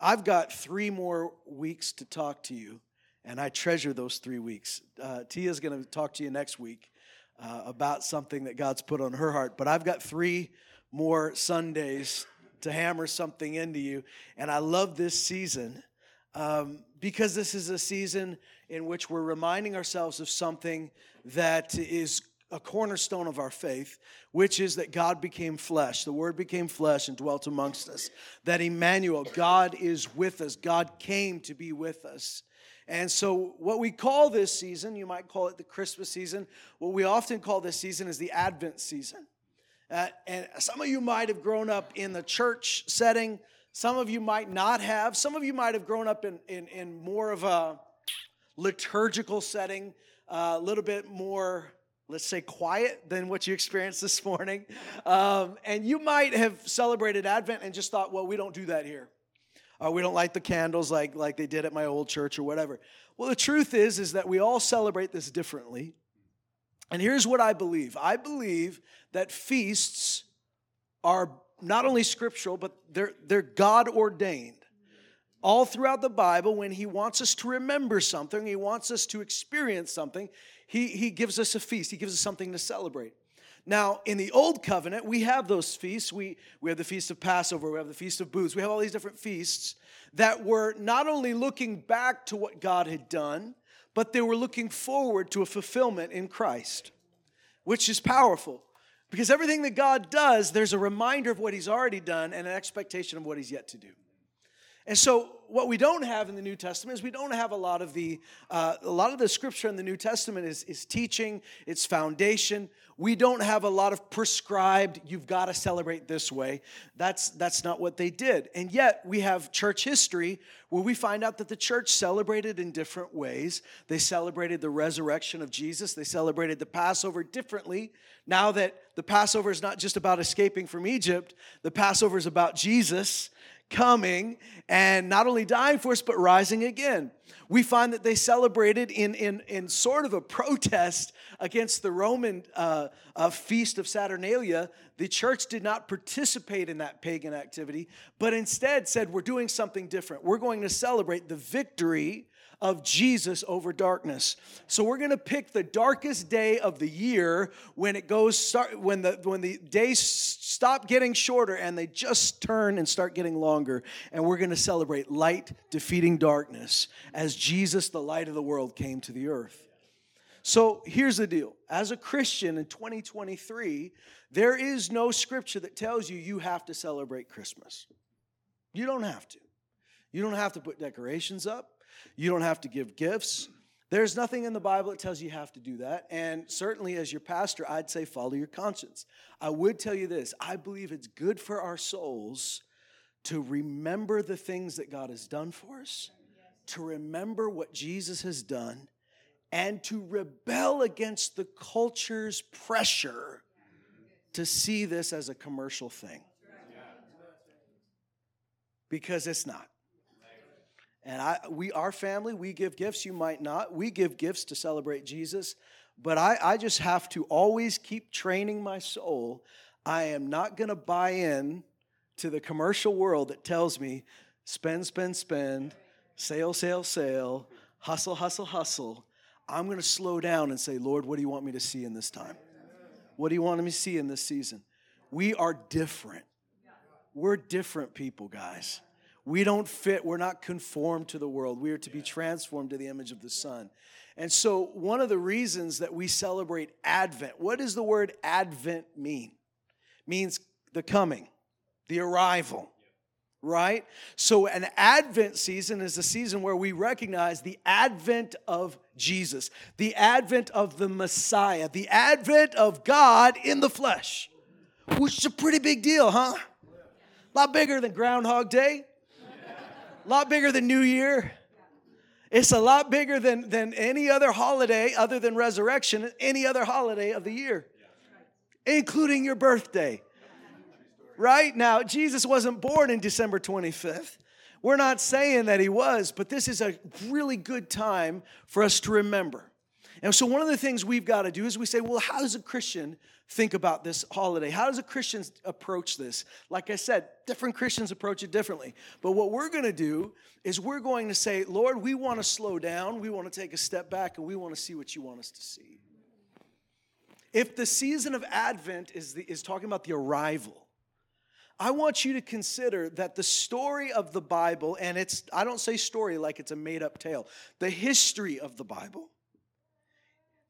I've got three more weeks to talk to you, and I treasure those three weeks. Uh, Tia's going to talk to you next week uh, about something that God's put on her heart, but I've got three more Sundays to hammer something into you, and I love this season um, because this is a season in which we're reminding ourselves of something that is a cornerstone of our faith, which is that God became flesh. The Word became flesh and dwelt amongst us. That Emmanuel, God is with us. God came to be with us. And so, what we call this season, you might call it the Christmas season. What we often call this season is the Advent season. Uh, and some of you might have grown up in the church setting. Some of you might not have. Some of you might have grown up in, in, in more of a liturgical setting, uh, a little bit more let's say quiet than what you experienced this morning. Um, and you might have celebrated advent and just thought well we don't do that here. Uh, we don't light the candles like, like they did at my old church or whatever. Well the truth is is that we all celebrate this differently. And here's what i believe. I believe that feasts are not only scriptural but they're, they're god ordained. All throughout the Bible, when He wants us to remember something, He wants us to experience something, he, he gives us a feast, He gives us something to celebrate. Now, in the Old Covenant, we have those feasts. We, we have the Feast of Passover, we have the Feast of Booths, we have all these different feasts that were not only looking back to what God had done, but they were looking forward to a fulfillment in Christ, which is powerful. Because everything that God does, there's a reminder of what He's already done and an expectation of what He's yet to do. And so, what we don't have in the New Testament is we don't have a lot of the uh, a lot of the scripture in the New Testament is, is teaching, it's foundation. We don't have a lot of prescribed. You've got to celebrate this way. That's that's not what they did. And yet we have church history where we find out that the church celebrated in different ways. They celebrated the resurrection of Jesus. They celebrated the Passover differently. Now that the Passover is not just about escaping from Egypt, the Passover is about Jesus coming and not only dying for us, but rising again. We find that they celebrated in, in, in sort of a protest against the Roman uh, uh, feast of Saturnalia. The church did not participate in that pagan activity, but instead said, We're doing something different. We're going to celebrate the victory of Jesus over darkness. So we're going to pick the darkest day of the year when it goes start, when the when the days stop getting shorter and they just turn and start getting longer and we're going to celebrate light defeating darkness as Jesus the light of the world came to the earth. So here's the deal. As a Christian in 2023, there is no scripture that tells you you have to celebrate Christmas. You don't have to. You don't have to put decorations up. You don't have to give gifts. There's nothing in the Bible that tells you you have to do that. And certainly, as your pastor, I'd say follow your conscience. I would tell you this I believe it's good for our souls to remember the things that God has done for us, to remember what Jesus has done, and to rebel against the culture's pressure to see this as a commercial thing. Because it's not. And I, we, our family, we give gifts. You might not. We give gifts to celebrate Jesus. But I, I just have to always keep training my soul. I am not going to buy in to the commercial world that tells me spend, spend, spend, sale, sale, sale, hustle, hustle, hustle. I'm going to slow down and say, Lord, what do you want me to see in this time? What do you want me to see in this season? We are different. We're different people, guys. We don't fit, we're not conformed to the world. We are to be transformed to the image of the Son. And so, one of the reasons that we celebrate Advent, what does the word Advent mean? It means the coming, the arrival, right? So, an Advent season is a season where we recognize the advent of Jesus, the advent of the Messiah, the advent of God in the flesh, which is a pretty big deal, huh? A lot bigger than Groundhog Day, a lot bigger than New Year. It's a lot bigger than, than any other holiday other than resurrection, any other holiday of the year, including your birthday. Right? Now, Jesus wasn't born in December 25th. We're not saying that he was, but this is a really good time for us to remember. And so, one of the things we've got to do is we say, well, how does a Christian think about this holiday? How does a Christian approach this? Like I said, different Christians approach it differently. But what we're going to do is we're going to say, Lord, we want to slow down, we want to take a step back, and we want to see what you want us to see. If the season of Advent is, the, is talking about the arrival, I want you to consider that the story of the Bible, and it's, I don't say story like it's a made up tale, the history of the Bible,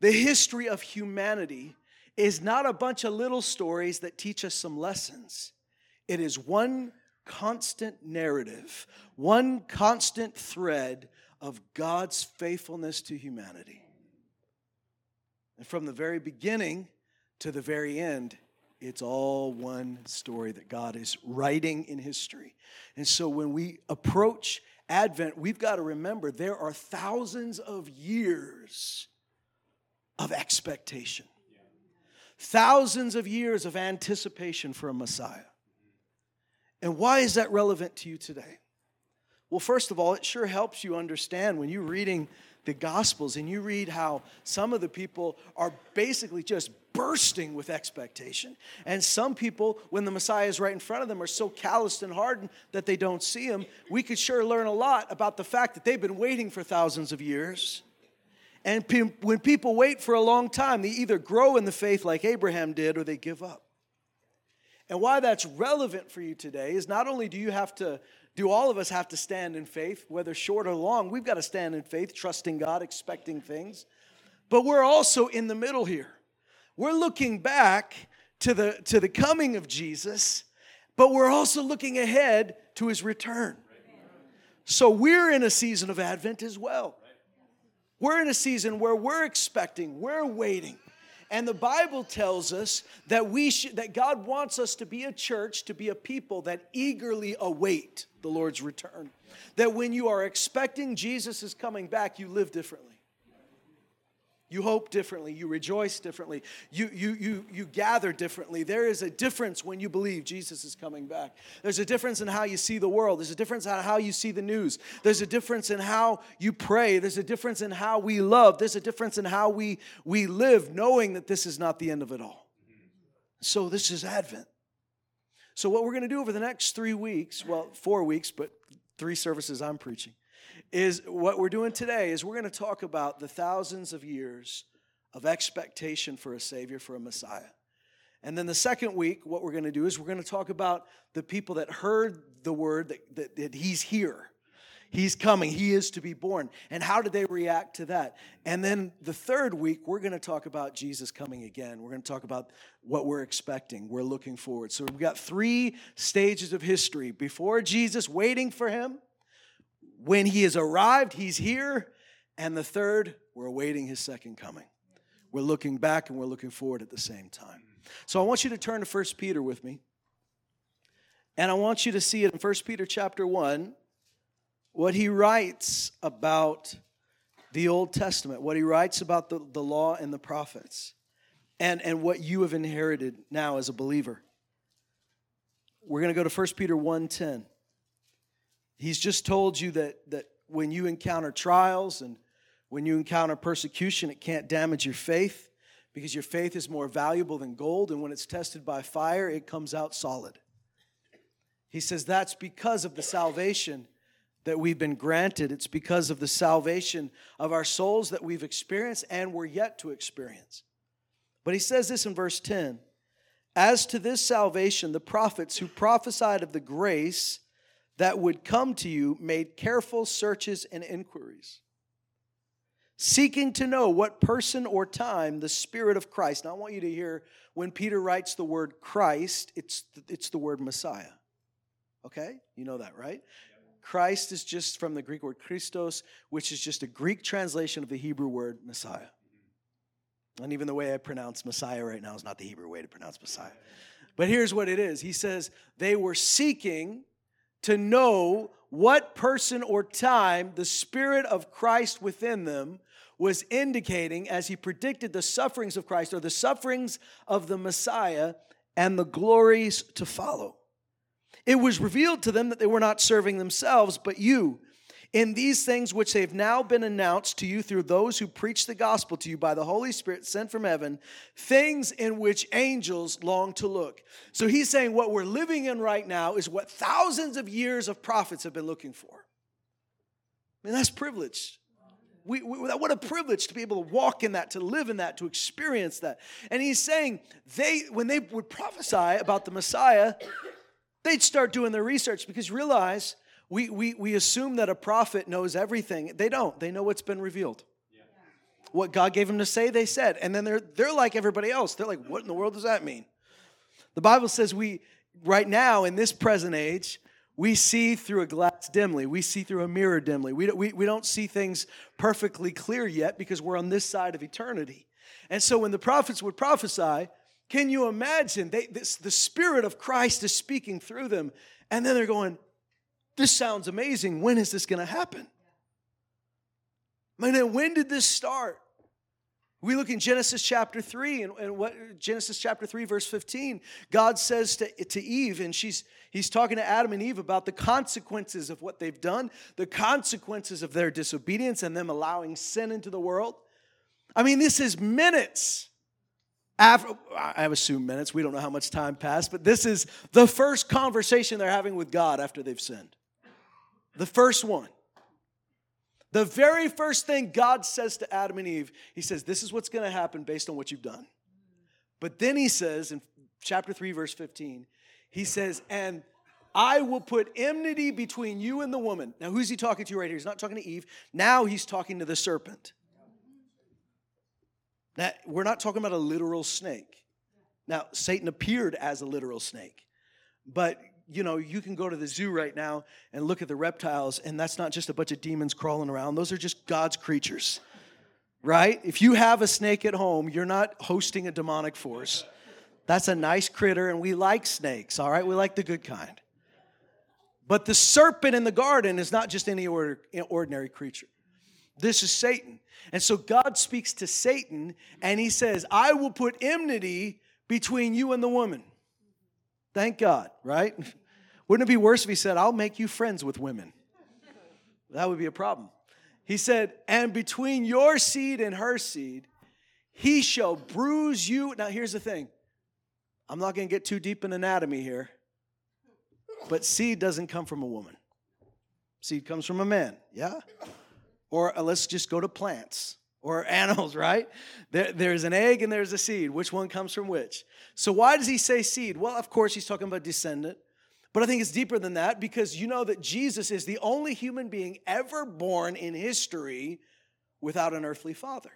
the history of humanity is not a bunch of little stories that teach us some lessons. It is one constant narrative, one constant thread of God's faithfulness to humanity. And from the very beginning to the very end, it's all one story that God is writing in history. And so when we approach Advent, we've got to remember there are thousands of years of expectation, thousands of years of anticipation for a Messiah. And why is that relevant to you today? Well, first of all, it sure helps you understand when you're reading the Gospels and you read how some of the people are basically just bursting with expectation. And some people, when the Messiah is right in front of them, are so calloused and hardened that they don't see him. We could sure learn a lot about the fact that they've been waiting for thousands of years. And pe- when people wait for a long time, they either grow in the faith like Abraham did or they give up. And why that's relevant for you today is not only do you have to do all of us have to stand in faith, whether short or long? We've got to stand in faith, trusting God, expecting things. But we're also in the middle here. We're looking back to the, to the coming of Jesus, but we're also looking ahead to his return. So we're in a season of Advent as well. We're in a season where we're expecting, we're waiting. And the Bible tells us that we should, that God wants us to be a church, to be a people that eagerly await the Lord's return. That when you are expecting Jesus is coming back, you live differently. You hope differently. You rejoice differently. You, you, you, you gather differently. There is a difference when you believe Jesus is coming back. There's a difference in how you see the world. There's a difference in how you see the news. There's a difference in how you pray. There's a difference in how we love. There's a difference in how we, we live, knowing that this is not the end of it all. So, this is Advent. So, what we're going to do over the next three weeks well, four weeks, but three services I'm preaching is what we're doing today is we're going to talk about the thousands of years of expectation for a Savior, for a Messiah. And then the second week, what we're going to do is we're going to talk about the people that heard the word that, that, that He's here. He's coming. He is to be born. And how did they react to that? And then the third week, we're going to talk about Jesus coming again. We're going to talk about what we're expecting, we're looking forward. So we've got three stages of history before Jesus, waiting for him, when he has arrived, he's here. And the third, we're awaiting his second coming. We're looking back and we're looking forward at the same time. So I want you to turn to 1 Peter with me. And I want you to see it in 1 Peter chapter 1, what he writes about the Old Testament, what he writes about the, the law and the prophets, and, and what you have inherited now as a believer. We're going to go to 1 Peter 1:10. He's just told you that, that when you encounter trials and when you encounter persecution, it can't damage your faith because your faith is more valuable than gold. And when it's tested by fire, it comes out solid. He says that's because of the salvation that we've been granted. It's because of the salvation of our souls that we've experienced and we're yet to experience. But he says this in verse 10 As to this salvation, the prophets who prophesied of the grace that would come to you made careful searches and inquiries, seeking to know what person or time the Spirit of Christ. Now, I want you to hear when Peter writes the word Christ, it's, it's the word Messiah. Okay? You know that, right? Christ is just from the Greek word Christos, which is just a Greek translation of the Hebrew word Messiah. And even the way I pronounce Messiah right now is not the Hebrew way to pronounce Messiah. But here's what it is He says, they were seeking to know what person or time the Spirit of Christ within them was indicating as he predicted the sufferings of Christ or the sufferings of the Messiah and the glories to follow. It was revealed to them that they were not serving themselves, but you, in these things which have now been announced to you through those who preach the gospel to you by the Holy Spirit sent from heaven, things in which angels long to look. So he's saying what we're living in right now is what thousands of years of prophets have been looking for. I mean, that's privilege. We, we, what a privilege to be able to walk in that, to live in that, to experience that. And he's saying they, when they would prophesy about the Messiah, they'd start doing their research because realize we, we, we assume that a prophet knows everything. They don't. They know what's been revealed. Yeah. What God gave them to say, they said. And then they're, they're like everybody else. They're like, what in the world does that mean? The Bible says we, right now, in this present age, we see through a glass dimly. We see through a mirror dimly. We, we, we don't see things perfectly clear yet because we're on this side of eternity. And so when the prophets would prophesy, can you imagine? They, this, the Spirit of Christ is speaking through them. And then they're going, this sounds amazing. When is this going to happen? I mean, when did this start? We look in Genesis chapter 3, and, and what Genesis chapter 3, verse 15, God says to, to Eve, and she's he's talking to Adam and Eve about the consequences of what they've done, the consequences of their disobedience and them allowing sin into the world. I mean, this is minutes. After, I assume minutes, we don't know how much time passed, but this is the first conversation they're having with God after they've sinned. The first one. The very first thing God says to Adam and Eve, He says, This is what's going to happen based on what you've done. But then He says in chapter 3, verse 15, He says, And I will put enmity between you and the woman. Now, who's He talking to right here? He's not talking to Eve. Now He's talking to the serpent. Now, we're not talking about a literal snake. Now, Satan appeared as a literal snake, but you know, you can go to the zoo right now and look at the reptiles, and that's not just a bunch of demons crawling around. Those are just God's creatures, right? If you have a snake at home, you're not hosting a demonic force. That's a nice critter, and we like snakes, all right? We like the good kind. But the serpent in the garden is not just any eh, ordinary creature. This is Satan. And so God speaks to Satan, and he says, I will put enmity between you and the woman. Thank God, right? Wouldn't it be worse if he said, I'll make you friends with women? That would be a problem. He said, And between your seed and her seed, he shall bruise you. Now, here's the thing I'm not going to get too deep in anatomy here, but seed doesn't come from a woman, seed comes from a man, yeah? Or uh, let's just go to plants or animals, right? There, there's an egg and there's a seed. Which one comes from which? So, why does he say seed? Well, of course, he's talking about descendant. But I think it's deeper than that because you know that Jesus is the only human being ever born in history without an earthly father.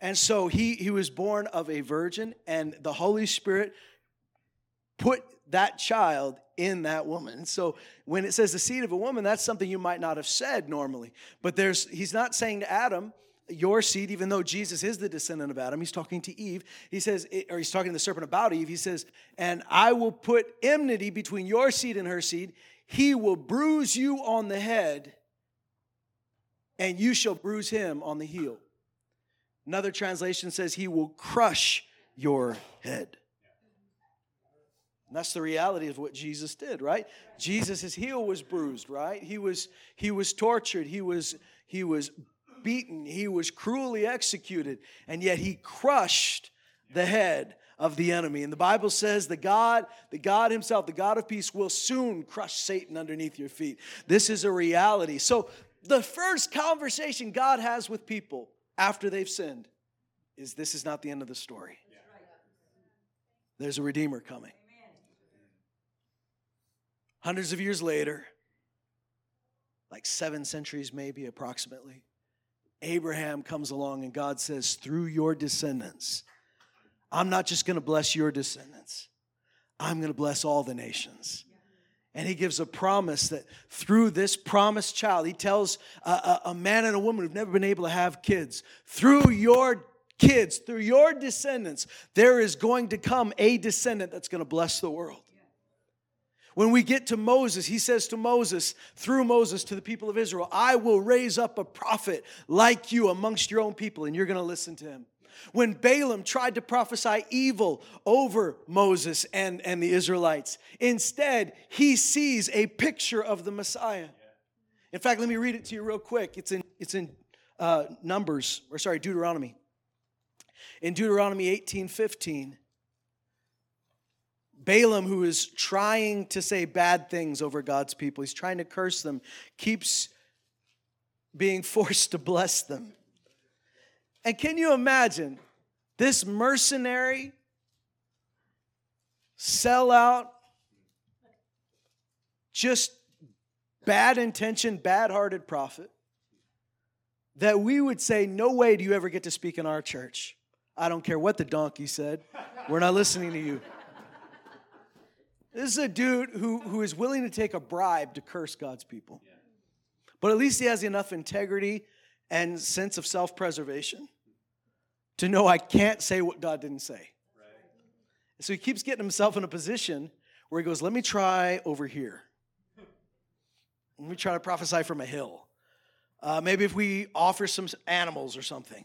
And so he, he was born of a virgin, and the Holy Spirit put that child in that woman. So when it says the seed of a woman, that's something you might not have said normally. But there's he's not saying to Adam, your seed, even though Jesus is the descendant of Adam, he's talking to Eve. He says, or he's talking to the serpent about Eve. He says, and I will put enmity between your seed and her seed. He will bruise you on the head, and you shall bruise him on the heel. Another translation says, He will crush your head. And that's the reality of what Jesus did, right? Jesus' his heel was bruised, right? He was he was tortured, he was he was beaten, he was cruelly executed, and yet he crushed the head of the enemy. And the Bible says the God, the God himself, the God of peace will soon crush Satan underneath your feet. This is a reality. So the first conversation God has with people after they've sinned is this is not the end of the story. There's a redeemer coming. Hundreds of years later, like seven centuries maybe approximately, Abraham comes along and God says, through your descendants, I'm not just gonna bless your descendants, I'm gonna bless all the nations. And he gives a promise that through this promised child, he tells a, a, a, man and a woman who've never been able to have kids, through your kids, through your descendants, there is going to come a descendant that's going to bless the world. When we get to Moses, he says to Moses, through Moses to the people of Israel, I will raise up a prophet like you amongst your own people, and you're going to listen to him. When Balaam tried to prophesy evil over Moses and, and the Israelites, instead, he sees a picture of the Messiah. In fact, let me read it to you real quick. It's in, it's in uh, Numbers, or sorry, Deuteronomy. In Deuteronomy 18 15, Balaam, who is trying to say bad things over God's people, he's trying to curse them, keeps being forced to bless them. And can you imagine this mercenary, sellout, just bad intention, bad hearted prophet that we would say, No way do you ever get to speak in our church. I don't care what the donkey said, we're not listening to you. This is a dude who, who is willing to take a bribe to curse God's people. But at least he has enough integrity and sense of self preservation to know I can't say what God didn't say. So he keeps getting himself in a position where he goes, Let me try over here. Let me try to prophesy from a hill. Uh, maybe if we offer some animals or something.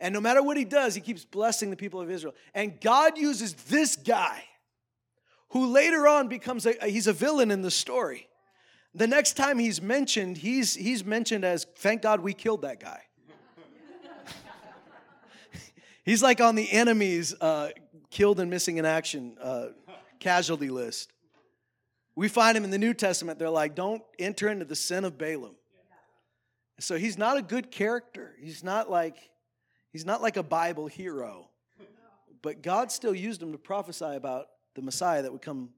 And no matter what he does, he keeps blessing the people of Israel. And God uses this guy, who later on becomes a, he's a villain in the story. The next time he's mentioned, he's, he's mentioned as, thank God we killed that guy. he's like on the enemy's uh, killed and missing in action uh, casualty list. We find him in the New Testament. They're like, don't enter into the sin of Balaam. So he's not a good character. He's not like he's not like a Bible hero. But God still used him to prophesy about the Messiah that would come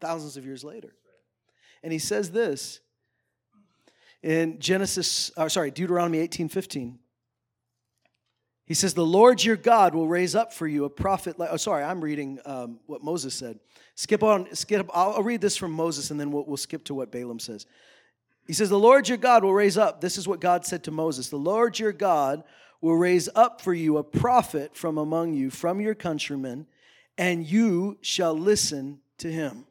thousands of years later. And he says this in Genesis, or uh, sorry, Deuteronomy 18 15. He says, The Lord your God will raise up for you a prophet like, oh, sorry, I'm reading um, what Moses said. Skip on, skip, I'll, I'll read this from Moses and then we'll, we'll skip to what Balaam says. He says, The Lord your God will raise up. This is what God said to Moses The Lord your God will raise up for you a prophet from among you, from your countrymen, and you shall listen to him.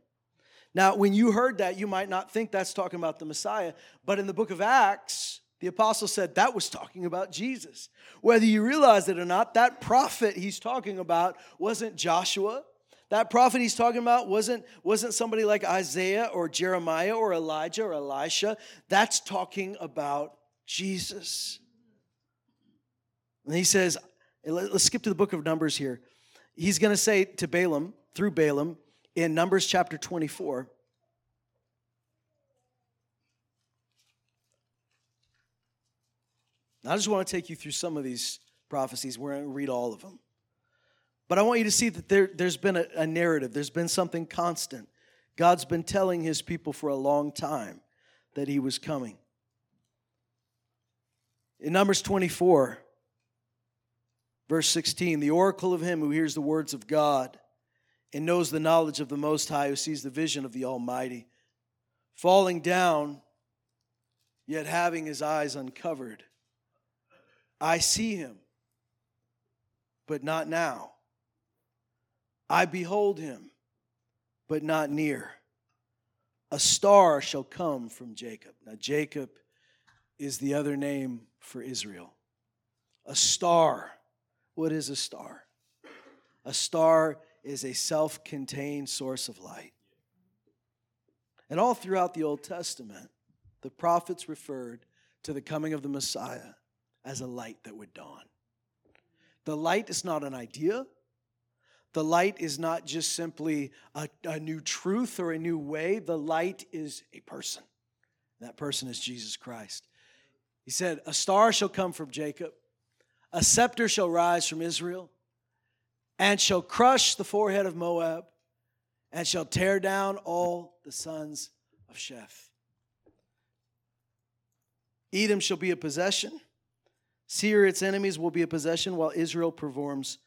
Now, when you heard that, you might not think that's talking about the Messiah, but in the book of Acts, the apostle said that was talking about Jesus. Whether you realize it or not, that prophet he's talking about wasn't Joshua. That prophet he's talking about wasn't, wasn't somebody like Isaiah or Jeremiah or Elijah or Elisha. That's talking about Jesus. And he says, let's skip to the book of Numbers here. He's going to say to Balaam, through Balaam, in Numbers chapter 24. I just want to take you through some of these prophecies. We're going to read all of them. But I want you to see that there, there's been a, a narrative, there's been something constant. God's been telling his people for a long time that he was coming. In Numbers 24, verse 16, the oracle of him who hears the words of God and knows the knowledge of the Most High, who sees the vision of the Almighty, falling down, yet having his eyes uncovered. I see him, but not now. I behold him, but not near. A star shall come from Jacob. Now, Jacob is the other name for Israel. A star. What is a star? A star is a self contained source of light. And all throughout the Old Testament, the prophets referred to the coming of the Messiah as a light that would dawn. The light is not an idea. The light is not just simply a, a new truth or a new way. The light is a person. That person is Jesus Christ. He said, A star shall come from Jacob, a scepter shall rise from Israel and shall crush the forehead of Moab, and shall tear down all the sons of Sheth. Edom shall be a possession. Seir, its enemies, will be a possession, while Israel performs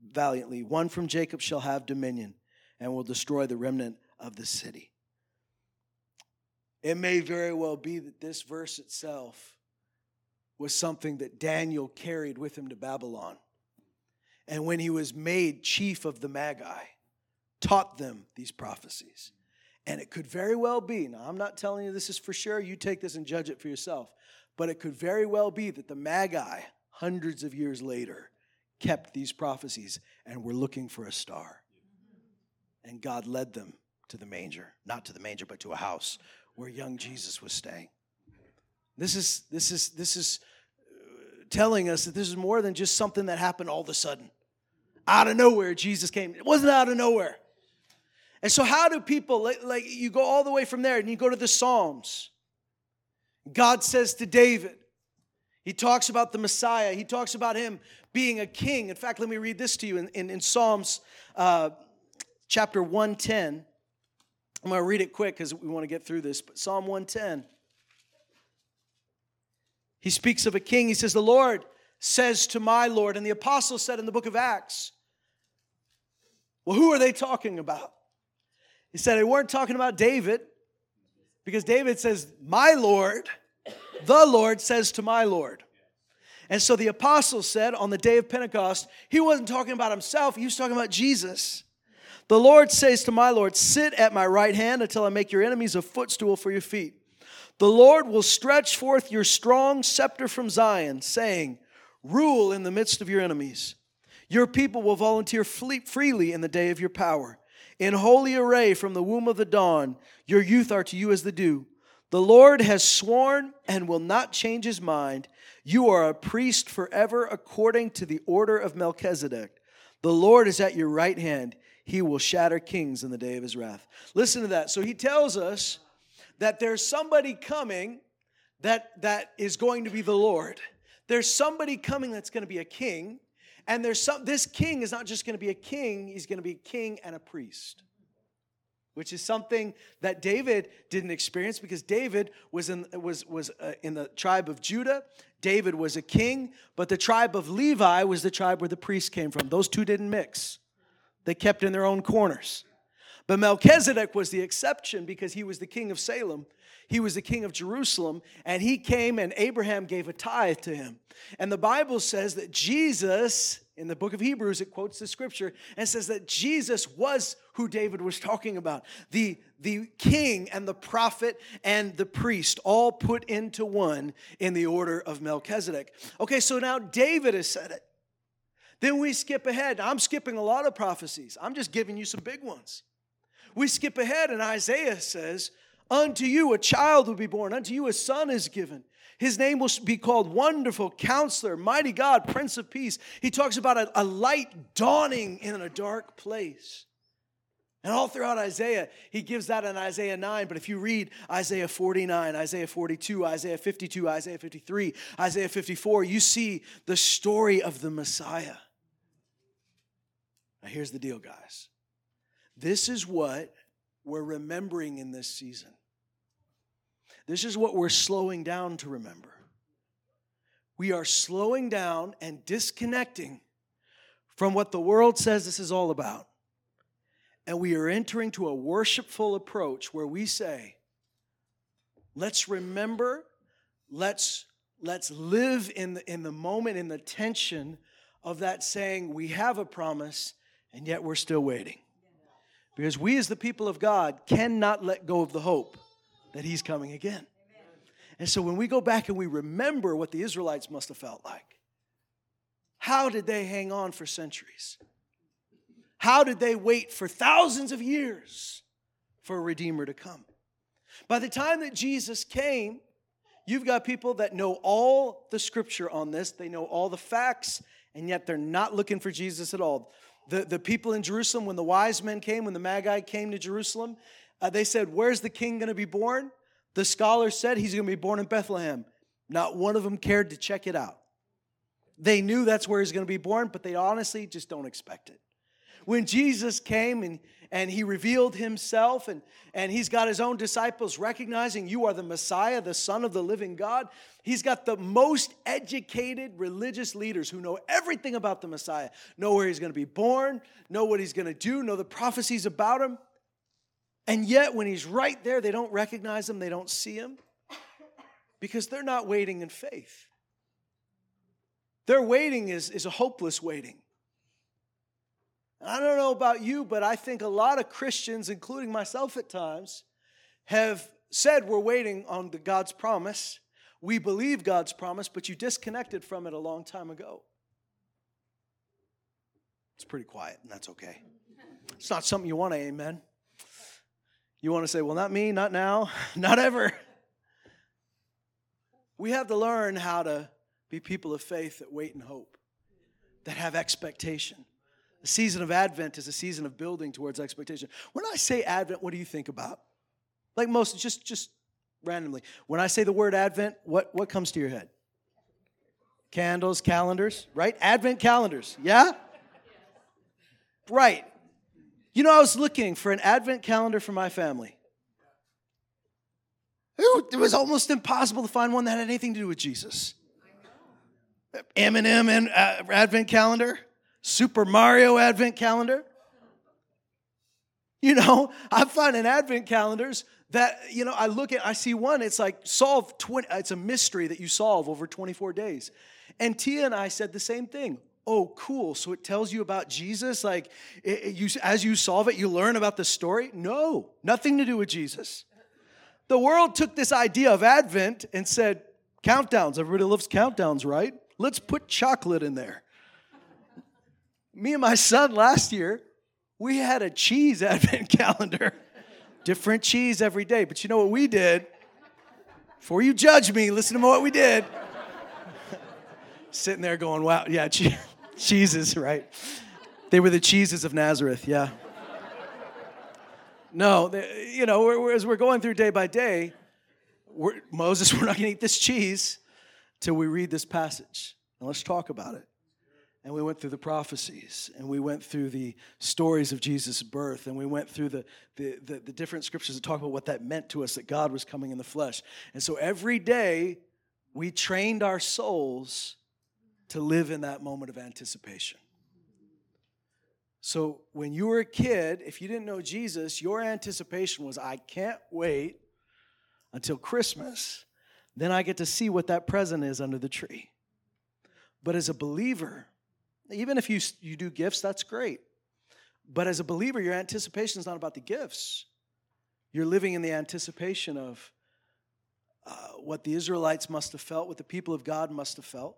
valiantly. One from Jacob shall have dominion, and will destroy the remnant of the city. It may very well be that this verse itself was something that Daniel carried with him to Babylon and when he was made chief of the Magi, taught them these prophecies. And it could very well be, now I'm not telling you this is for sure, you take this and judge it for yourself, but it could very well be that the Magi, hundreds of years later, kept these prophecies and were looking for a star. And God led them to the manger, not to the manger, but to a house where young Jesus was staying. This is this is this is telling us that this is more than just something that happened all of a sudden. Out of nowhere, Jesus came. It wasn't out of nowhere. And so, how do people, like, like you go all the way from there and you go to the Psalms? God says to David, he talks about the Messiah. He talks about him being a king. In fact, let me read this to you in, in, in Psalms uh, chapter 110. I'm going to read it quick because we want to get through this. But Psalm 110, he speaks of a king. He says, The Lord says to my Lord, and the apostle said in the book of Acts, Well, who are they talking about? He said they weren't talking about David because David says, My Lord, the Lord says to my Lord. And so the apostle said on the day of Pentecost, he wasn't talking about himself, he was talking about Jesus. The Lord says to my Lord, Sit at my right hand until I make your enemies a footstool for your feet. The Lord will stretch forth your strong scepter from Zion, saying, Rule in the midst of your enemies. Your people will volunteer freely in the day of your power. In holy array from the womb of the dawn, your youth are to you as the dew. The Lord has sworn and will not change his mind. You are a priest forever according to the order of Melchizedek. The Lord is at your right hand. He will shatter kings in the day of his wrath. Listen to that. So he tells us that there's somebody coming that, that is going to be the Lord. There's somebody coming that's going to be a king. And there's some, this king is not just going to be a king, he's going to be a king and a priest, which is something that David didn't experience because David was in, was, was uh, in the tribe of Judah. David was a king, but the tribe of Levi was the tribe where the priests came from. Those two didn't mix, they kept in their own corners. But Melchizedek was the exception because he was the king of Salem he was the king of Jerusalem, and he came and Abraham gave a tithe to him. And the Bible says that Jesus, in the book of Hebrews, it quotes the scripture and says that Jesus was who David was talking about the, the king and the prophet and the priest, all put into one in the order of Melchizedek. Okay, so now David has said it. Then we skip ahead. I'm skipping a lot of prophecies, I'm just giving you some big ones. We skip ahead, and Isaiah says, Unto you a child will be born, unto you a son is given. His name will be called Wonderful Counselor, Mighty God, Prince of Peace. He talks about a, a, light dawning in a dark place. And all throughout Isaiah, he gives that in Isaiah 9. But if you read Isaiah 49, Isaiah 42, Isaiah 52, Isaiah 53, Isaiah 54, you see the story of the Messiah. Now, here's the deal, guys. This is what we're remembering in this season. This is what we're slowing down to remember. We are slowing down and disconnecting from what the world says this is all about. And we are entering to a worshipful approach where we say, let's remember, let's, let's live in the, in the moment, in the tension of that saying, we have a promise, and yet we're still waiting. Because we, as the people of God, cannot let go of the hope that He's coming again. And so when we go back and we remember what the Israelites must have felt like, how did they hang on for centuries? How did they wait for thousands of years for a Redeemer to come? By the time that Jesus came, you've got people that know all the scripture on this, they know all the facts, and yet they're not looking for Jesus at all. The, the people in Jerusalem, when the wise men came, when the Magi came to Jerusalem, uh, they said, Where's the king going to be born? The scholars said he's going to be born in Bethlehem. Not one of them cared to check it out. They knew that's where he's going to be born, but they honestly just don't expect it. When Jesus came and, and he revealed himself, and, and he's got his own disciples recognizing you are the Messiah, the Son of the living God, he's got the most educated religious leaders who know everything about the Messiah, know where he's going to be born, know what he's going to do, know the prophecies about him. And yet, when he's right there, they don't recognize him, they don't see him because they're not waiting in faith. Their waiting is, is a hopeless waiting. I don't know about you, but I think a lot of Christians, including myself at times, have said we're waiting on the God's promise. We believe God's promise, but you disconnected from it a long time ago. It's pretty quiet, and that's okay. It's not something you want to amen. You want to say, well, not me, not now, not ever. We have to learn how to be people of faith that wait and hope, that have expectation. The season of Advent is a season of building towards expectation. When I say Advent, what do you think about? Like most, just just randomly. When I say the word Advent, what, what comes to your head? Candles, calendars, right? Advent calendars, yeah? Right. You know, I was looking for an Advent calendar for my family. It was almost impossible to find one that had anything to do with Jesus. M&M and uh, Advent calendar, Super Mario Advent calendar. You know, I'm finding Advent calendars that, you know, I look at, I see one, it's like solve 20, it's a mystery that you solve over 24 days. And Tia and I said the same thing. Oh, cool. So it tells you about Jesus. Like, it, it, you, as you solve it, you learn about the story. No, nothing to do with Jesus. The world took this idea of Advent and said, countdowns. Everybody loves countdowns, right? Let's put chocolate in there. Me and my son last year, we had a cheese Advent calendar. Different cheese every day. But you know what we did? Before you judge me, listen to what we did. Sitting there going, wow, yeah, che- cheeses, right? They were the cheeses of Nazareth, yeah. No, they, you know, we're, we're, as we're going through day by day, we're, Moses, we're not going to eat this cheese till we read this passage. And let's talk about it and we went through the prophecies and we went through the stories of jesus' birth and we went through the, the, the, the, different scriptures that talk about what that meant to us that god was coming in the flesh. And so every day we trained our souls to live in that moment of anticipation. So when you were a kid if you didn't know jesus your anticipation was i can't wait until christmas. Then i get to see what that present is under the tree. But as a believer even if you, you do gifts, that's great. But as a believer, your anticipation is not about the gifts. You're living in the anticipation of uh, what the Israelites must have felt, what the people of God must have felt.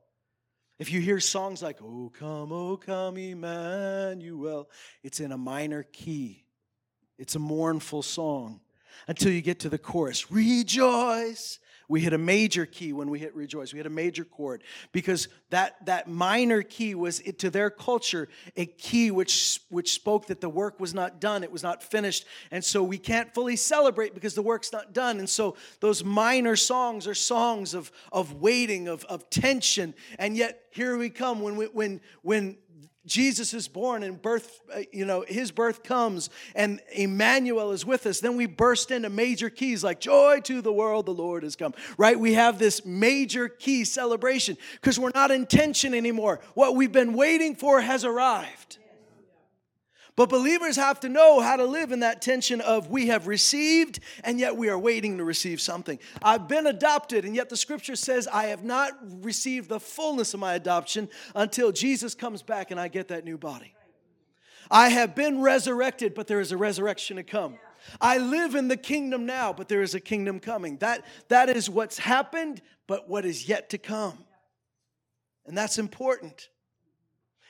If you hear songs like, Oh, come, oh, come, Emmanuel, it's in a minor key. It's a mournful song until you get to the chorus Rejoice we hit a major key when we hit rejoice. We hit a major chord because that, that minor key was it, to their culture a key which, which spoke that the work was not done, it was not finished. And so we can't fully celebrate because the work's not done. And so those minor songs are songs of, of waiting, of, of tension. And yet here we come when, we, when, when Jesus is born and birth, uh, you know, his birth comes and Emmanuel is with us. Then we burst into major keys like joy to the world, the Lord has come, right? We have this major key celebration because we're not in tension anymore. What we've been waiting for has arrived. But believers have to know how to live in that tension of we have received and yet we are waiting to receive something. I've been adopted and yet the scripture says I have not received the fullness of my adoption until Jesus comes back and I get that new body. I have been resurrected, but there is a resurrection to come. I live in the kingdom now, but there is a kingdom coming. That, that is what's happened, but what is yet to come. And that's important.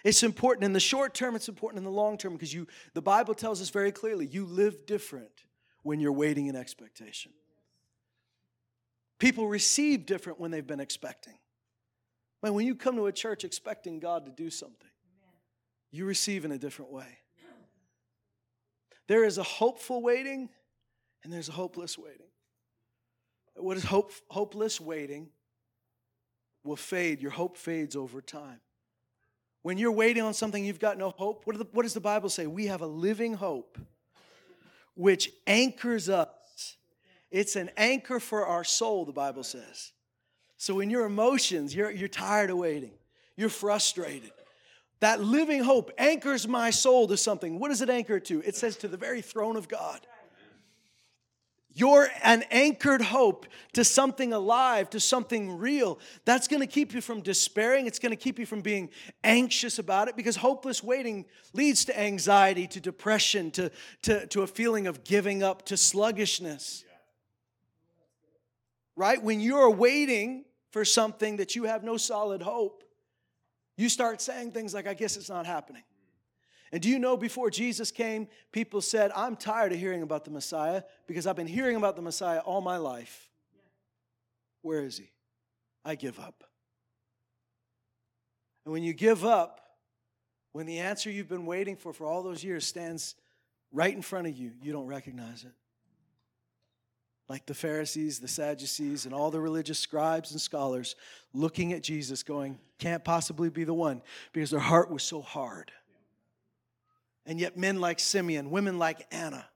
It's important in the short term, it's important in the long term because you the Bible tells us very clearly you live different when you're waiting in expectation. People receive different when they've been expecting. Man, when you come to a church expecting God to do something, you receive in a different way. There is a hopeful waiting and there's a hopeless waiting. What is hope, hopeless waiting will fade. Your hope fades over time. When you're waiting on something you've got no hope, what, the, what does the Bible say? We have a living hope which anchors us. It's an anchor for our soul, the Bible says. So when your emotions, you're, you're tired of waiting, you're frustrated. That living hope anchors my soul to something. What does it anchor to? It says to the very throne of God. You're an anchored hope to something alive, to something real. That's going to keep you from despairing. It's going to keep you from being anxious about it because hopeless waiting leads to anxiety, to depression, to, to, to a feeling of giving up, to sluggishness. Right? When you're waiting for something that you have no solid hope, you start saying things like, I guess it's not happening. And do you know before Jesus came, people said, I'm tired of hearing about the Messiah because I've been hearing about the Messiah all my life. Where is he? I give up. And when you give up, when the answer you've been waiting for for all those years stands right in front of you, you don't recognize it. Like the Pharisees, the Sadducees, and all the religious scribes and scholars looking at Jesus, going, Can't possibly be the one, because their heart was so hard. And yet, men like Simeon, women like Anna,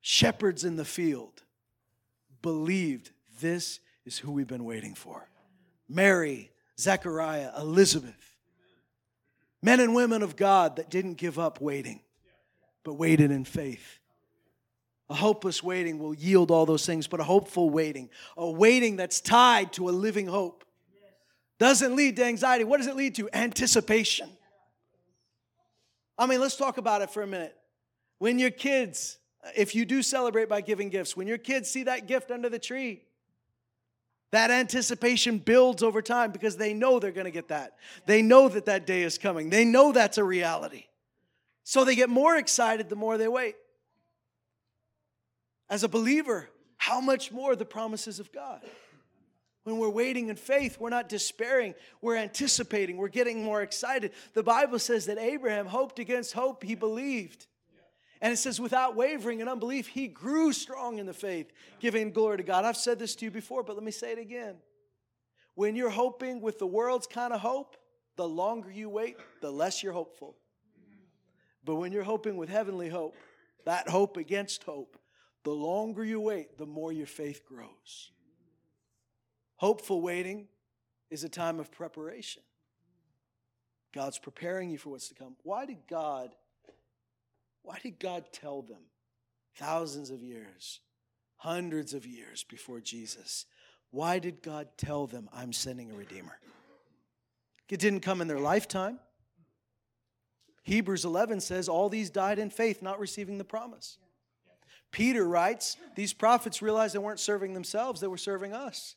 shepherds in the field, believed this is who we've been waiting for. Mary, Zechariah, Elizabeth, men and women of God that didn't give up waiting, but waited in faith. A hopeless waiting will yield all those things, but a hopeful waiting, a waiting that's tied to a living hope, doesn't lead to anxiety. What does it lead to? Anticipation. I mean, let's talk about it for a minute. When your kids, if you do celebrate by giving gifts, when your kids see that gift under the tree, that anticipation builds over time because they know they're going to get that. They know that that day is coming. They know that's a reality. So they get more excited the more they wait. As a believer, how much more the promises of God? When we're waiting in faith, we're not despairing, we're anticipating, we're getting more excited. The Bible says that Abraham hoped against hope, he believed. And it says, without wavering in unbelief, he grew strong in the faith, giving glory to God. I've said this to you before, but let me say it again. When you're hoping with the world's kind of hope, the longer you wait, the less you're hopeful. But when you're hoping with heavenly hope, that hope against hope, the longer you wait, the more your faith grows. Hopeful waiting is a time of preparation. God's preparing you for what's to come. Why did God why did God tell them thousands of years, hundreds of years before Jesus? Why did God tell them I'm sending a redeemer? It didn't come in their lifetime. Hebrews 11 says all these died in faith, not receiving the promise. Peter writes, these prophets realized they weren't serving themselves, they were serving us.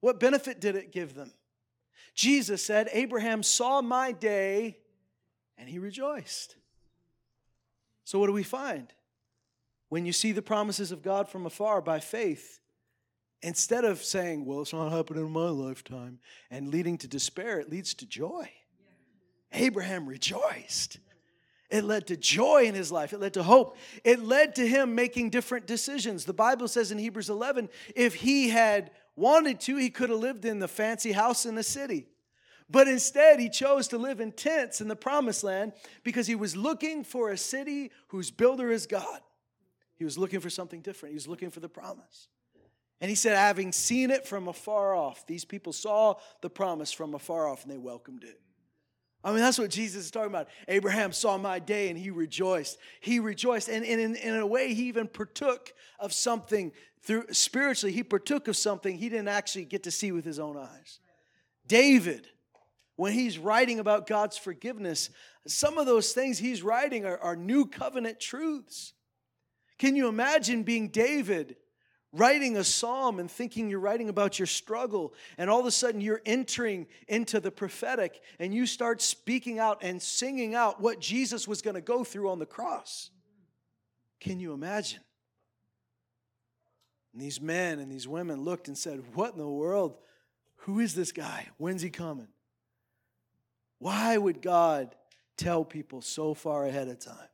What benefit did it give them? Jesus said, Abraham saw my day and he rejoiced. So, what do we find? When you see the promises of God from afar by faith, instead of saying, Well, it's not happening in my lifetime, and leading to despair, it leads to joy. Abraham rejoiced. It led to joy in his life. It led to hope. It led to him making different decisions. The Bible says in Hebrews 11 if he had wanted to, he could have lived in the fancy house in the city. But instead, he chose to live in tents in the promised land because he was looking for a city whose builder is God. He was looking for something different, he was looking for the promise. And he said, having seen it from afar off, these people saw the promise from afar off and they welcomed it. I mean, that's what Jesus is talking about. Abraham saw my day and he rejoiced. He rejoiced. And, in, in a way, he even partook of something through spiritually, he partook of something he didn't actually get to see with his own eyes. David, when he's writing about God's forgiveness, some of those things he's writing are, are new covenant truths. Can you imagine being David? Writing a psalm and thinking you're writing about your struggle, and all of a sudden you're entering into the prophetic and you start speaking out and singing out what Jesus was going to go through on the cross. Can you imagine? And these men and these women looked and said, What in the world? Who is this guy? When's he coming? Why would God tell people so far ahead of time?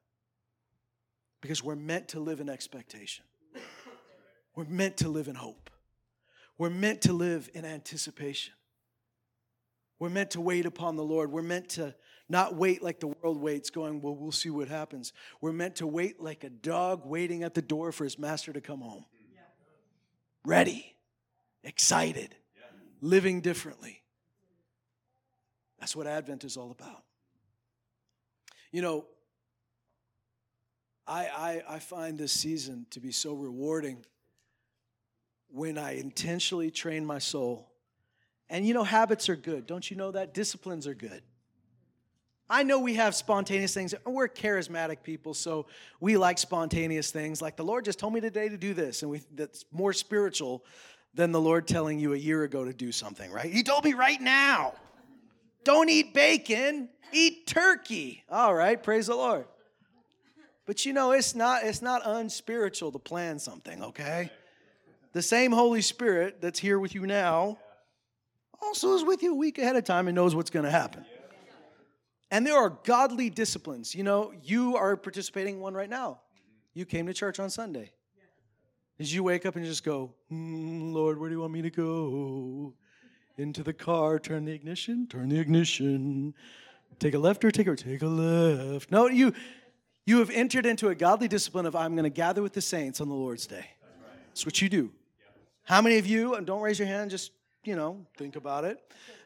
Because we're meant to live in expectation. We're meant to live in hope. We're meant to live in anticipation. We're meant to wait upon the Lord. We're meant to not wait like the world waits, going, well, we'll see what happens. We're meant to wait like a dog waiting at the door for his master to come home. Ready, excited, living differently. That's what Advent is all about. You know, I, I, I find this season to be so rewarding when I intentionally train my soul. And you know, habits are good. Don't you know that? Disciplines are good. I know we have spontaneous things. We're charismatic people, so we like spontaneous things. Like the Lord just told me today to do this, and we, that's more spiritual than the Lord telling you a year ago to do something, right? He told me right now, don't eat bacon, eat turkey. All right, praise the Lord. But you know, it's not it's not unspiritual to plan something, okay? The same Holy Spirit that's here with you now also is with you a week ahead of time and knows what's going to happen. And there are godly disciplines. You know, you are participating in one right now. You came to church on Sunday. Did you wake up and just go, mm, Lord, where do you want me to go? Into the car, turn the ignition, turn the ignition. Take a left or take a take a left. No, you you have entered into a godly discipline of I'm going to gather with the saints on the Lord's day. That's what you do. How many of you, and don't raise your hand, just, you know, think about it.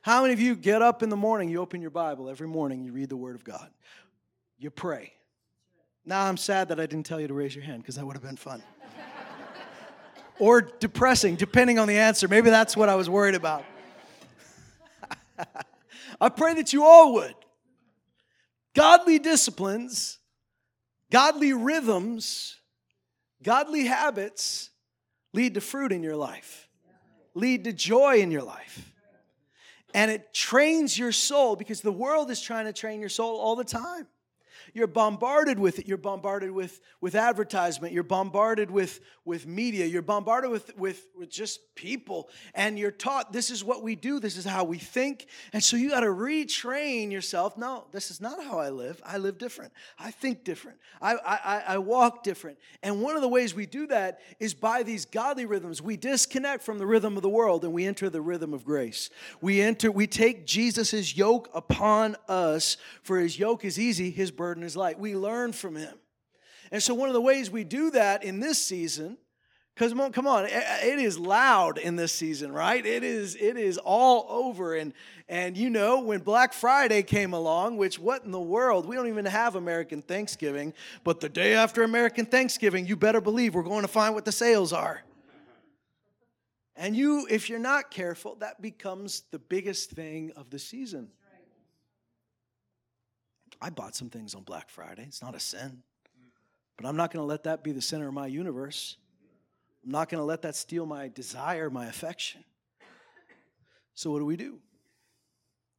How many of you get up in the morning, you open your Bible every morning, you read the Word of God, you pray. Now I'm sad that I didn't tell you to raise your hand because that would have been fun. or depressing, depending on the answer. Maybe that's what I was worried about. I pray that you all would. Godly disciplines, godly rhythms, godly habits lead to fruit in your life, lead to joy in your life. And it trains your soul because the world is trying to train your soul all the time. You're bombarded with it. You're bombarded with, with advertisement. You're bombarded with, with media. You're bombarded with, with, with just people. And you're taught this is what we do, this is how we think. And so you got to retrain yourself. No, this is not how I live. I live different. I think different. I, I, I walk different. And one of the ways we do that is by these godly rhythms. We disconnect from the rhythm of the world and we enter the rhythm of grace. We enter, we take Jesus' yoke upon us, for his yoke is easy, his burden is light. We learn from him. And so, one of the ways we do that in this season, because come on, it is loud in this season, right? It is, it is all over. And, and you know, when Black Friday came along, which what in the world? We don't even have American Thanksgiving, but the day after American Thanksgiving, you better believe we're going to find what the sales are. And you, if you're not careful, that becomes the biggest thing of the season. I bought some things on Black Friday. It's not a sin. But I'm not going to let that be the center of my universe. I'm not going to let that steal my desire, my affection. So, what do we do?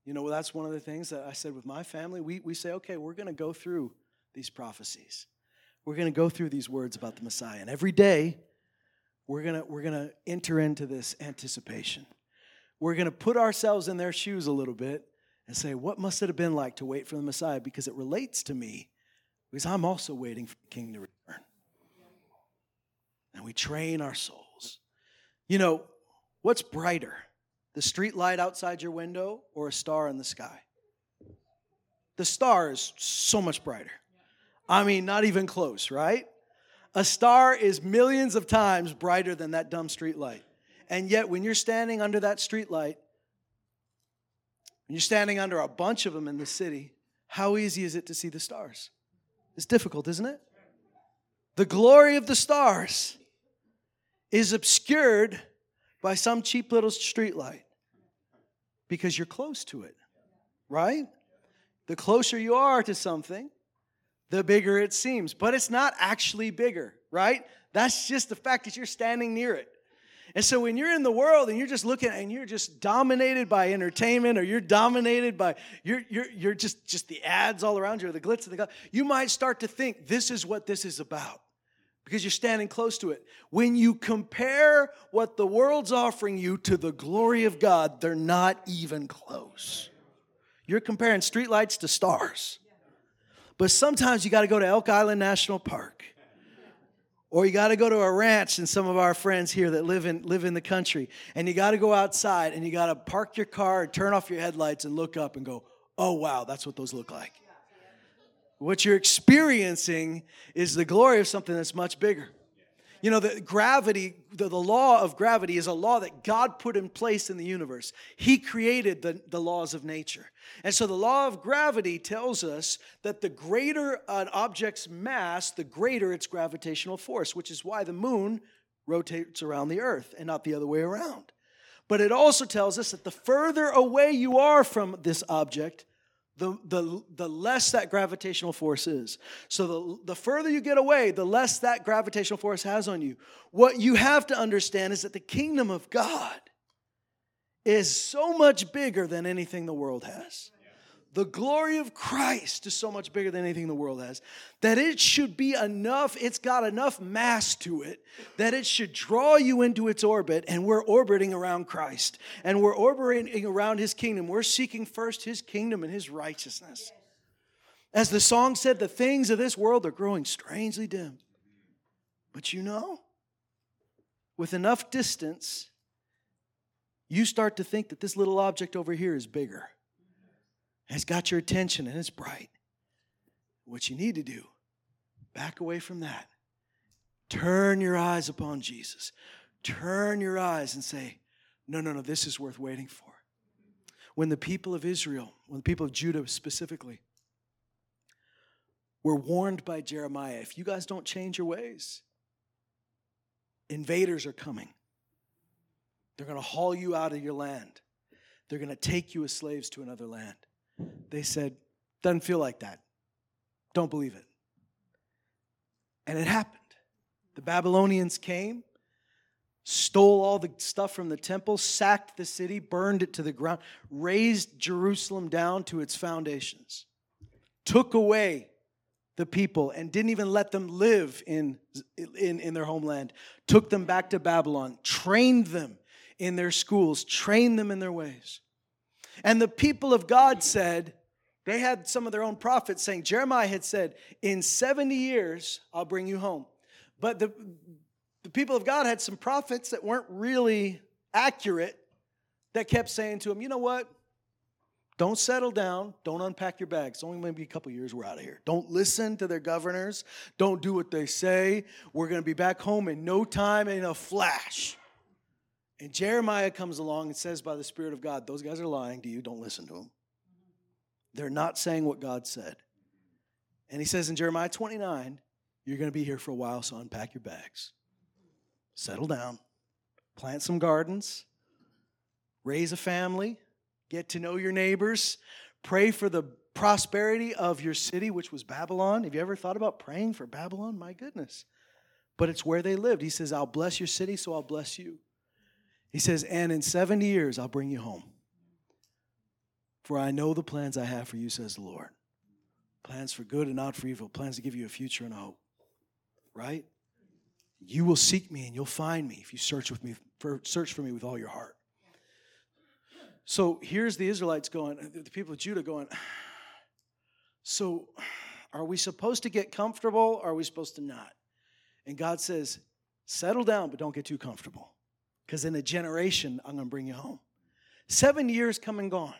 You know, that's one of the things that I said with my family. We, we say, okay, we're going to go through these prophecies. We're going to go through these words about the Messiah. And every day, we're going to we're going to enter into this anticipation. We're going to put ourselves in their shoes a little bit and say, What must it have been like to wait for the Messiah? Because it relates to me, because I'm also waiting for the King to return. And we train our souls. You know, what's brighter, the street light outside your window or a star in the sky? The star is so much brighter. I mean, not even close, right? A star is millions of times brighter than that dumb street light. And yet, when you're standing under that street light, when you're standing under a bunch of them in the city, how easy is it to see the stars? It's difficult, isn't it? The glory of the stars is obscured by some cheap little streetlight because you're close to it, right? The closer you are to something, the bigger it seems. But it's not actually bigger, right? That's just the fact that you're standing near it. And so when you're in the world and you're just looking and you're just dominated by entertainment or you're dominated by you're you're you're just just the ads all around you or the glitz and the glitz, you might start to think this is what this is about because you're standing close to it. When you compare what the world's offering you to the glory of God, they're not even close. You're comparing streetlights to stars. But sometimes you got to go to Elk Island National Park or you got to go to a ranch and some of our friends here that live in live in the country and you got to go outside and you got to park your car turn off your headlights and look up and go oh wow that's what those look like. What you're experiencing is the glory of something that's much bigger you know, the gravity, the, the law of gravity is a law that God put in place in the universe. He created the, the laws of nature. And so the law of gravity tells us that the greater an object's mass, the greater its gravitational force, which is why the moon rotates around the earth and not the other way around. But it also tells us that the further away you are from this object, the, the, the less that gravitational force is. So the, the further you get away, the less that gravitational force has on you. What you have to understand is that the kingdom of God is so much bigger than anything the world has. The glory of Christ is so much bigger than anything the world has, that it should be enough, it's got enough mass to it, that it should draw you into its orbit, and we're orbiting around Christ, and we're orbiting around his kingdom. We're seeking first his kingdom and his righteousness. As the song said, the things of this world are growing strangely dim. But you know, with enough distance, you start to think that this little object over here is bigger it's got your attention and it's bright. What you need to do, back away from that. Turn your eyes upon Jesus. Turn your eyes and say, no, no, no, this is worth waiting for. When the people of Israel, when the people of Judah specifically, were warned by Jeremiah if you guys don't change your ways, invaders are coming. They're going to haul you out of your land, they're going to take you as slaves to another land. They said, Doesn't feel like that. Don't believe it. And it happened. The Babylonians came, stole all the stuff from the temple, sacked the city, burned it to the ground, razed Jerusalem down to its foundations, took away the people and didn't even let them live in, in, in their homeland, took them back to Babylon, trained them in their schools, trained them in their ways. And the people of God said, they had some of their own prophets saying, Jeremiah had said, In 70 years, I'll bring you home. But the, the people of God had some prophets that weren't really accurate that kept saying to him, You know what? Don't settle down. Don't unpack your bags. It's only maybe a couple years, we're out of here. Don't listen to their governors. Don't do what they say. We're going to be back home in no time, in a flash. And Jeremiah comes along and says, by the Spirit of God, those guys are lying to you. Don't listen to them. They're not saying what God said. And he says in Jeremiah 29, you're going to be here for a while, so unpack your bags. Settle down, plant some gardens, raise a family, get to know your neighbors, pray for the prosperity of your city, which was Babylon. Have you ever thought about praying for Babylon? My goodness. But it's where they lived. He says, I'll bless your city, so I'll bless you. He says, And in 70 years I'll bring you home. For I know the plans I have for you, says the Lord. Plans for good and not for evil, plans to give you a future and a hope. Right? You will seek me and you'll find me if you search with me for, search for me with all your heart. So here's the Israelites going, the people of Judah going, so are we supposed to get comfortable or are we supposed to not? And God says, settle down, but don't get too comfortable because in a generation, I'm going to bring you home. Seven years come and gone.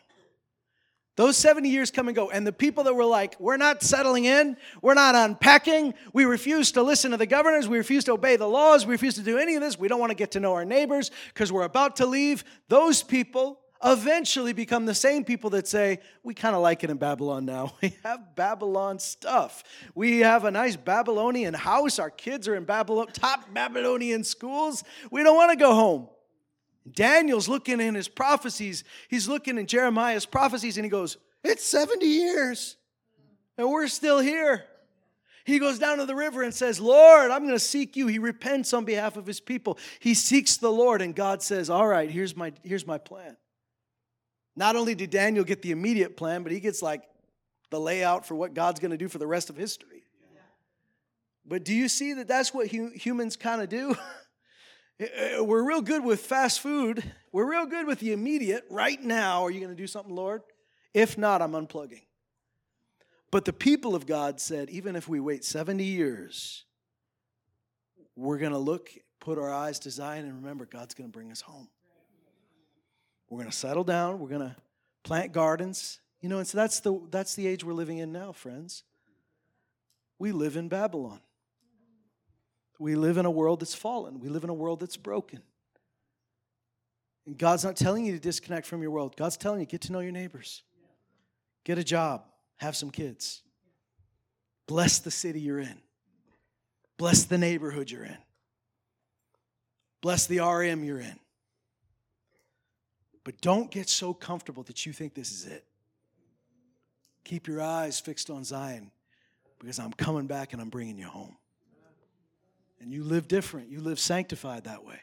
Those 70 years come and go. And the people that were like, we're not settling in, we're not unpacking, we refuse to listen to the governors, we refuse to obey the laws, we refuse to do any of this, we don't want to get to know our neighbors because we're about to leave. Those people eventually become the same people that say, We kind of like it in Babylon now. We have Babylon stuff. We have a nice Babylonian house. Our kids are in Babylon, top Babylonian schools. We don't want to go home. Daniel's looking in his prophecies. He's looking in Jeremiah's prophecies and he goes, It's 70 years and we're still here. He goes down to the river and says, Lord, I'm going to seek you. He repents on behalf of his people. He seeks the Lord, and God says, All right, here's my, here's my plan. Not only did Daniel get the immediate plan, but he gets like the layout for what God's going to do for the rest of history. But do you see that that's what hu- humans kind of do? Eh, eh, we're real good with fast food. We're real good with the immediate. Right now, are you going to do something, Lord? If not, I'm unplugging. But the people of God said, even if we wait 70 years, we're going to look, put our eyes to Zion, and remember, God's going to bring us home. We're going to settle down. We're going to plant gardens. You know, and so that's the, that's the age we're living in now, friends. We live in Babylon. We live in a world that's fallen. We live in a world that's broken. And God's not telling you to disconnect from your world. God's telling you get to know your neighbors. Get a job, have some kids. Bless the city you're in. Bless the neighborhood you're in. Bless the RM you're in. But don't get so comfortable that you think this is it. Keep your eyes fixed on Zion because I'm coming back and I'm bringing you home. And you live different, you live sanctified that way.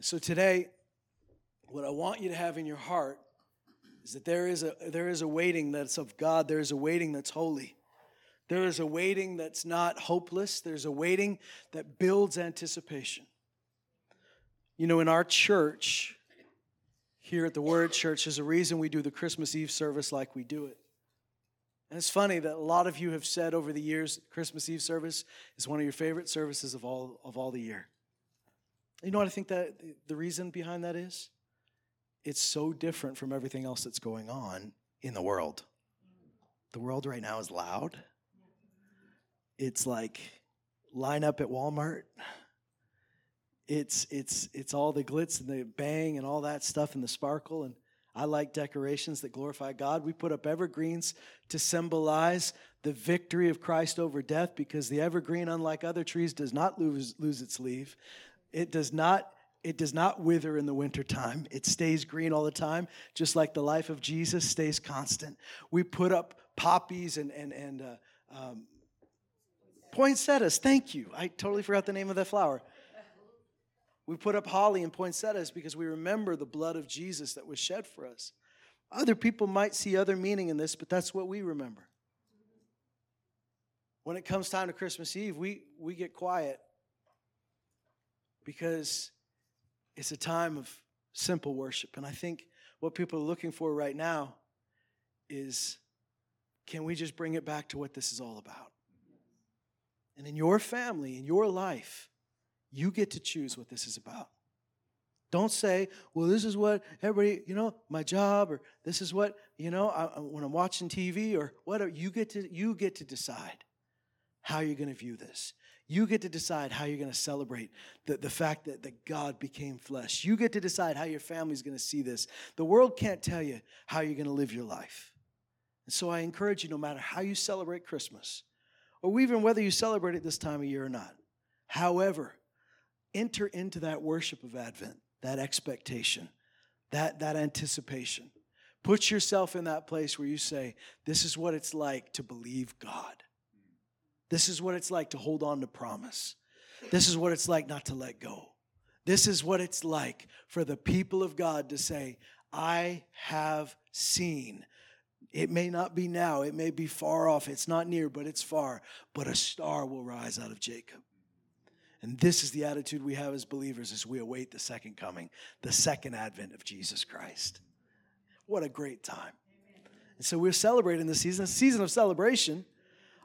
So today, what I want you to have in your heart is that there is a there is a waiting that's of God. There is a waiting that's holy. There is a waiting that's not hopeless. There's a waiting that builds anticipation. You know, in our church, here at the Word Church, there's a reason we do the Christmas Eve service like we do it. And it's funny that a lot of you have said over the years, Christmas Eve service is one of your favorite services of all of all the year. You know what I think that the reason behind that is? It's so different from everything else that's going on in the world. The world right now is loud. It's like line up at Walmart. It's it's it's all the glitz and the bang and all that stuff and the sparkle and I like decorations that glorify God. We put up evergreens to symbolize the victory of Christ over death because the evergreen, unlike other trees, does not lose, lose its leaf. It does not it does not wither in the wintertime. It stays green all the time, just like the life of Jesus stays constant. We put up poppies and, and, and uh, um, poinsettias. Thank you. I totally forgot the name of that flower. We put up holly and poinsettias because we remember the blood of Jesus that was shed for us. Other people might see other meaning in this, but that's what we remember. When it comes time to Christmas Eve, we, we get quiet because it's a time of simple worship. And I think what people are looking for right now is can we just bring it back to what this is all about? And in your family, in your life, you get to choose what this is about. Don't say, well, this is what everybody, you know, my job, or this is what, you know, I, when I'm watching TV or whatever. You get to, you get to decide how you're going to view this. You get to decide how you're going to celebrate the, the fact that, that God became flesh. You get to decide how your family's going to see this. The world can't tell you how you're going to live your life. And so I encourage you, no matter how you celebrate Christmas, or even whether you celebrate it this time of year or not, however, enter into that worship of Advent, that expectation, that, that anticipation. Put yourself in that place where you say, This is what it's like to believe God. This is what it's like to hold on to promise. This is what it's like not to let go. This is what it's like for the people of God to say, I have seen. It may not be now, it may be far off, it's not near, but it's far. But a star will rise out of Jacob. And this is the attitude we have as believers as we await the second coming, the second advent of Jesus Christ. What a great time. And so we're celebrating this season, a season of celebration.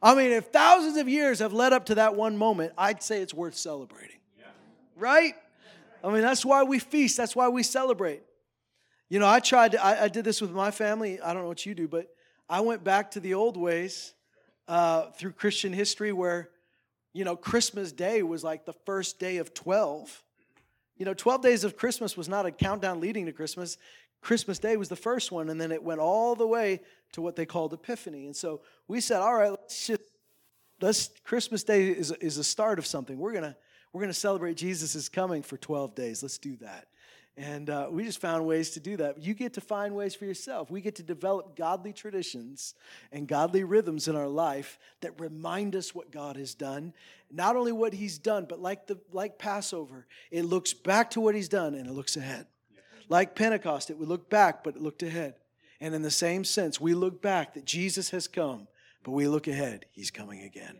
I mean, if thousands of years have led up to that one moment, I'd say it's worth celebrating. Yeah. Right? I mean, that's why we feast, that's why we celebrate. You know, I tried to, I, I did this with my family. I don't know what you do, but I went back to the old ways uh, through Christian history where you know, Christmas Day was like the first day of 12. You know, 12 days of Christmas was not a countdown leading to Christmas. Christmas Day was the first one, and then it went all the way to what they called Epiphany. And so we said, all right, let's just, let's, Christmas Day is, is a start of something. We're to, we're to celebrate Jesus' coming for 12 days. Let's do that. And uh, we just found ways to do that. You get to find ways for yourself. We get to develop godly traditions and godly rhythms in our life that remind us what God has done. Not only what He's done, but like, the, like Passover, it looks back to what He's done and it looks ahead. Like Pentecost, it would look back, but it looked ahead. And in the same sense, we look back that Jesus has come, but we look ahead, He's coming again.